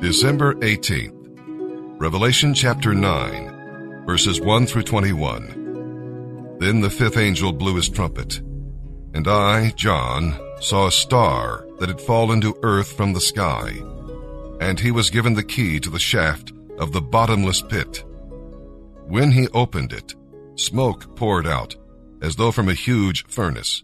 December 18th. Revelation chapter 9, verses 1 through 21. Then the fifth angel blew his trumpet, and I, John, saw a star that had fallen to earth from the sky, and he was given the key to the shaft of the bottomless pit. When he opened it, smoke poured out, as though from a huge furnace,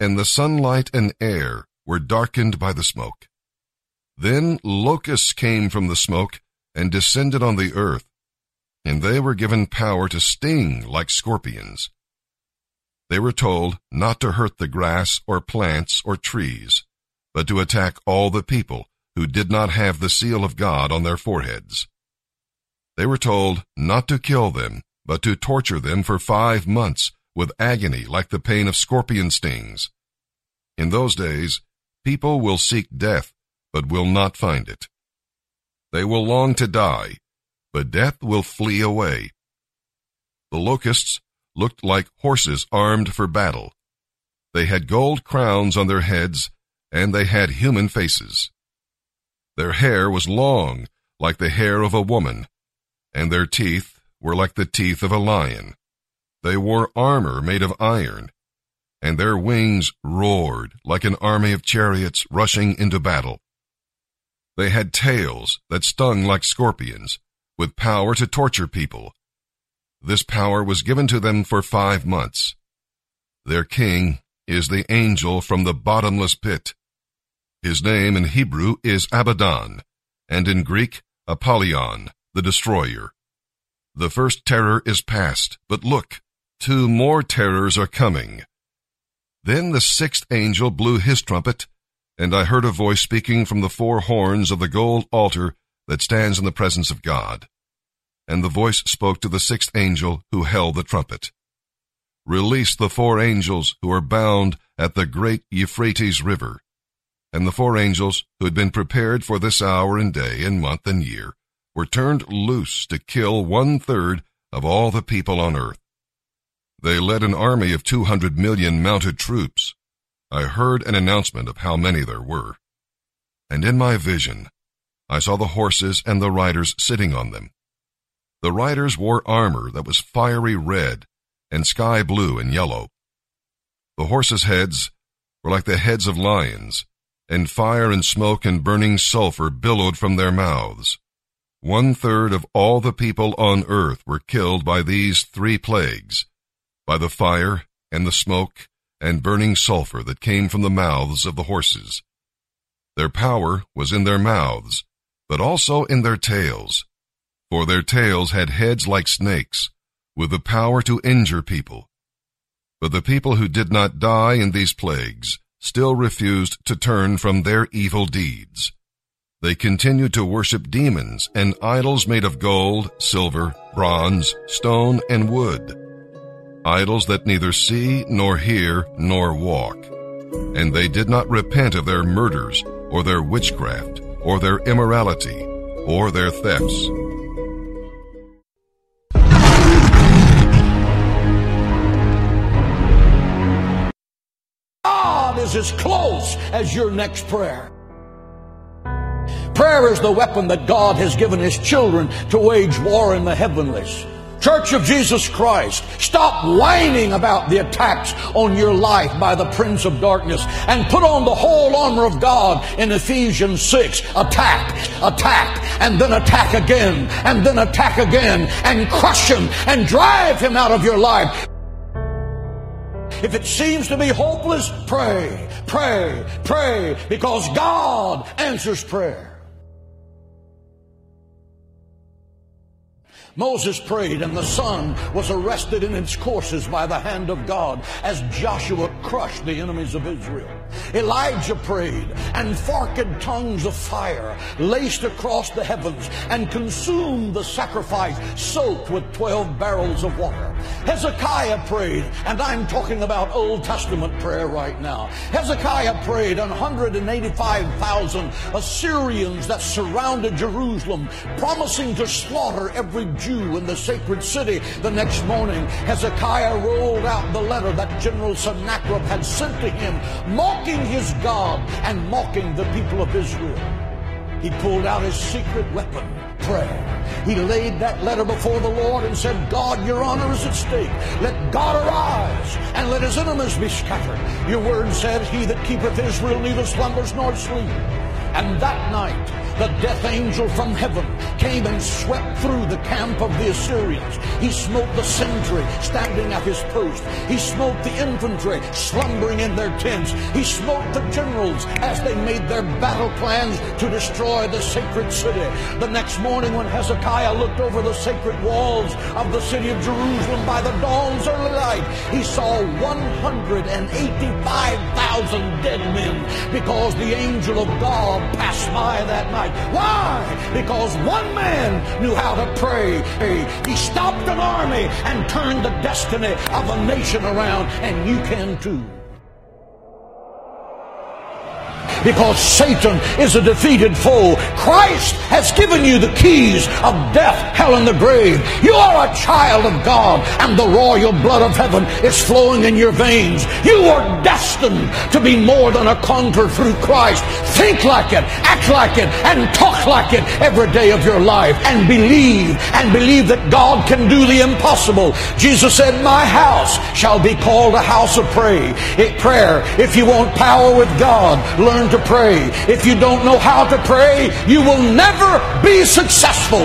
and the sunlight and air were darkened by the smoke. Then locusts came from the smoke and descended on the earth, and they were given power to sting like scorpions. They were told not to hurt the grass or plants or trees, but to attack all the people who did not have the seal of God on their foreheads. They were told not to kill them, but to torture them for five months with agony like the pain of scorpion stings. In those days, people will seek death but will not find it. They will long to die, but death will flee away. The locusts looked like horses armed for battle. They had gold crowns on their heads, and they had human faces. Their hair was long, like the hair of a woman, and their teeth were like the teeth of a lion. They wore armor made of iron, and their wings roared like an army of chariots rushing into battle. They had tails that stung like scorpions, with power to torture people. This power was given to them for five months. Their king is the angel from the bottomless pit. His name in Hebrew is Abaddon, and in Greek, Apollyon, the destroyer. The first terror is past, but look, two more terrors are coming. Then the sixth angel blew his trumpet, and I heard a voice speaking from the four horns of the gold altar that stands in the presence of God. And the voice spoke to the sixth angel who held the trumpet. Release the four angels who are bound at the great Euphrates River. And the four angels who had been prepared for this hour and day and month and year were turned loose to kill one third of all the people on earth. They led an army of two hundred million mounted troops I heard an announcement of how many there were. And in my vision, I saw the horses and the riders sitting on them. The riders wore armor that was fiery red and sky blue and yellow. The horses' heads were like the heads of lions, and fire and smoke and burning sulfur billowed from their mouths. One third of all the people on earth were killed by these three plagues, by the fire and the smoke and burning sulfur that came from the mouths of the horses. Their power was in their mouths, but also in their tails, for their tails had heads like snakes, with the power to injure people. But the people who did not die in these plagues still refused to turn from their evil deeds. They continued to worship demons and idols made of gold, silver, bronze, stone, and wood idols that neither see, nor hear, nor walk. And they did not repent of their murders, or their witchcraft, or their immorality, or their thefts. God is as close as your next prayer. Prayer is the weapon that God has given His children to wage war in the heavenlies. Church of Jesus Christ, stop whining about the attacks on your life by the Prince of Darkness and put on the whole armor of God in Ephesians 6. Attack, attack, and then attack again, and then attack again, and crush him and drive him out of your life. If it seems to be hopeless, pray, pray, pray, because God answers prayer. Moses prayed, and the sun was arrested in its courses by the hand of God as Joshua crushed the enemies of Israel. Elijah prayed, and forked tongues of fire laced across the heavens and consumed the sacrifice soaked with 12 barrels of water. Hezekiah prayed, and I'm talking about Old Testament prayer right now. Hezekiah prayed, and 185,000 Assyrians that surrounded Jerusalem, promising to slaughter every Jew Jew in the sacred city. The next morning, Hezekiah rolled out the letter that General Sennacherib had sent to him, mocking his God and mocking the people of Israel. he pulled out his secret weapon, prayer. He laid that letter before the Lord and said, God, your honor is at stake. Let God arise and let his enemies be scattered. Your word said, He that keepeth Israel neither slumbers nor sleep. And that night, the death angel from heaven came and swept through the camp of the Assyrians. He smote the sentry standing at his post. He smote the infantry slumbering in their tents. He smote the generals as they made their battle plans to destroy the sacred city. The next morning when Hezekiah looked over the sacred walls of the city of Jerusalem by the dawn's early light, he saw 185,000 dead men because the angel of God passed by that night. Why? Because one man knew how to pray. He stopped an army and turned the destiny of a nation around, and you can too because Satan is a defeated foe. Christ has given you the keys of death, hell, and the grave. You are a child of God, and the royal blood of heaven is flowing in your veins. You are destined to be more than a conqueror through Christ. Think like it, act like it, and talk like it every day of your life, and believe, and believe that God can do the impossible. Jesus said, My house shall be called a house of prayer. prayer. If you want power with God, learn to pray. If you don't know how to pray, you will never be successful.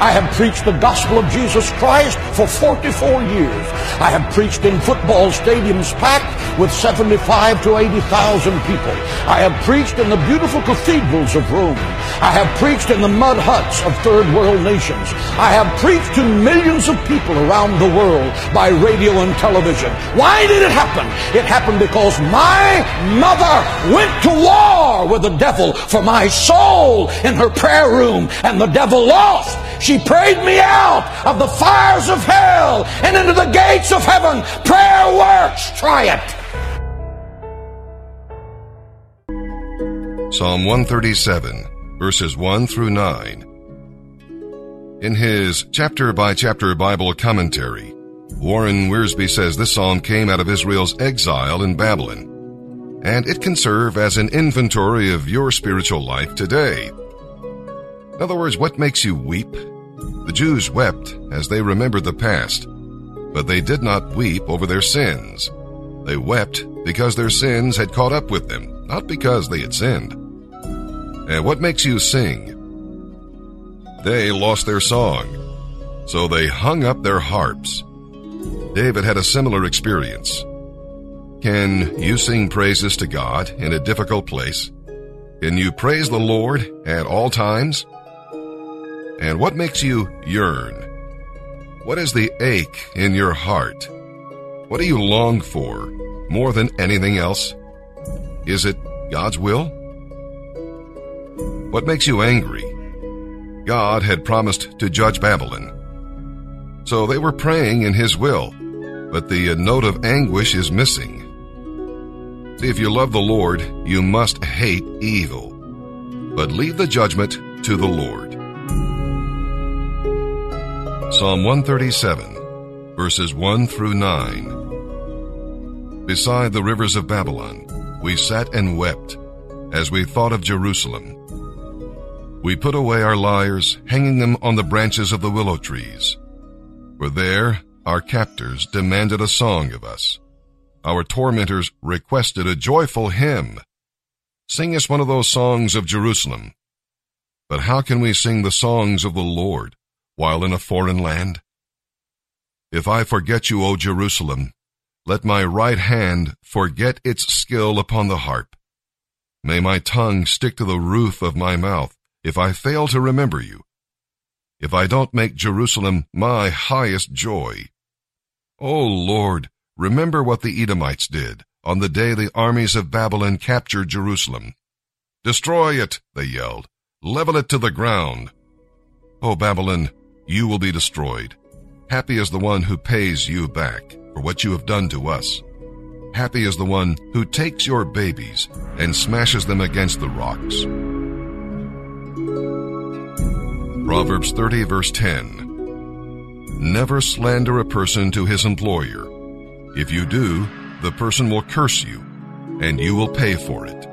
I have preached the gospel of Jesus Christ for 44 years. I have preached in football stadiums packed with 75 to 80,000 people. I have preached in the beautiful cathedrals of Rome. I have preached in the mud huts of third world nations. I have preached to millions of people around the world by radio and television. Why did it happen? It happened because my mother went to war war with the devil for my soul in her prayer room, and the devil lost. She prayed me out of the fires of hell and into the gates of heaven. Prayer works. Try it. Psalm 137, verses 1 through 9. In his chapter by chapter Bible commentary, Warren Wiersbe says this psalm came out of Israel's exile in Babylon and it can serve as an inventory of your spiritual life today. In other words, what makes you weep? The Jews wept as they remembered the past, but they did not weep over their sins. They wept because their sins had caught up with them, not because they had sinned. And what makes you sing? They lost their song, so they hung up their harps. David had a similar experience. Can you sing praises to God in a difficult place? Can you praise the Lord at all times? And what makes you yearn? What is the ache in your heart? What do you long for more than anything else? Is it God's will? What makes you angry? God had promised to judge Babylon. So they were praying in His will, but the note of anguish is missing. If you love the Lord, you must hate evil. But leave the judgment to the Lord. Psalm 137, verses 1 through 9. Beside the rivers of Babylon, we sat and wept as we thought of Jerusalem. We put away our lyres, hanging them on the branches of the willow trees. For there our captors demanded a song of us our tormentors requested a joyful hymn. Sing us one of those songs of Jerusalem. But how can we sing the songs of the Lord while in a foreign land? If I forget you, O Jerusalem, let my right hand forget its skill upon the harp. May my tongue stick to the roof of my mouth if I fail to remember you. If I don't make Jerusalem my highest joy. O Lord, Remember what the Edomites did on the day the armies of Babylon captured Jerusalem. Destroy it, they yelled. Level it to the ground. O Babylon, you will be destroyed. Happy is the one who pays you back for what you have done to us. Happy is the one who takes your babies and smashes them against the rocks. Proverbs 30 verse 10. Never slander a person to his employer if you do, the person will curse you, and you will pay for it.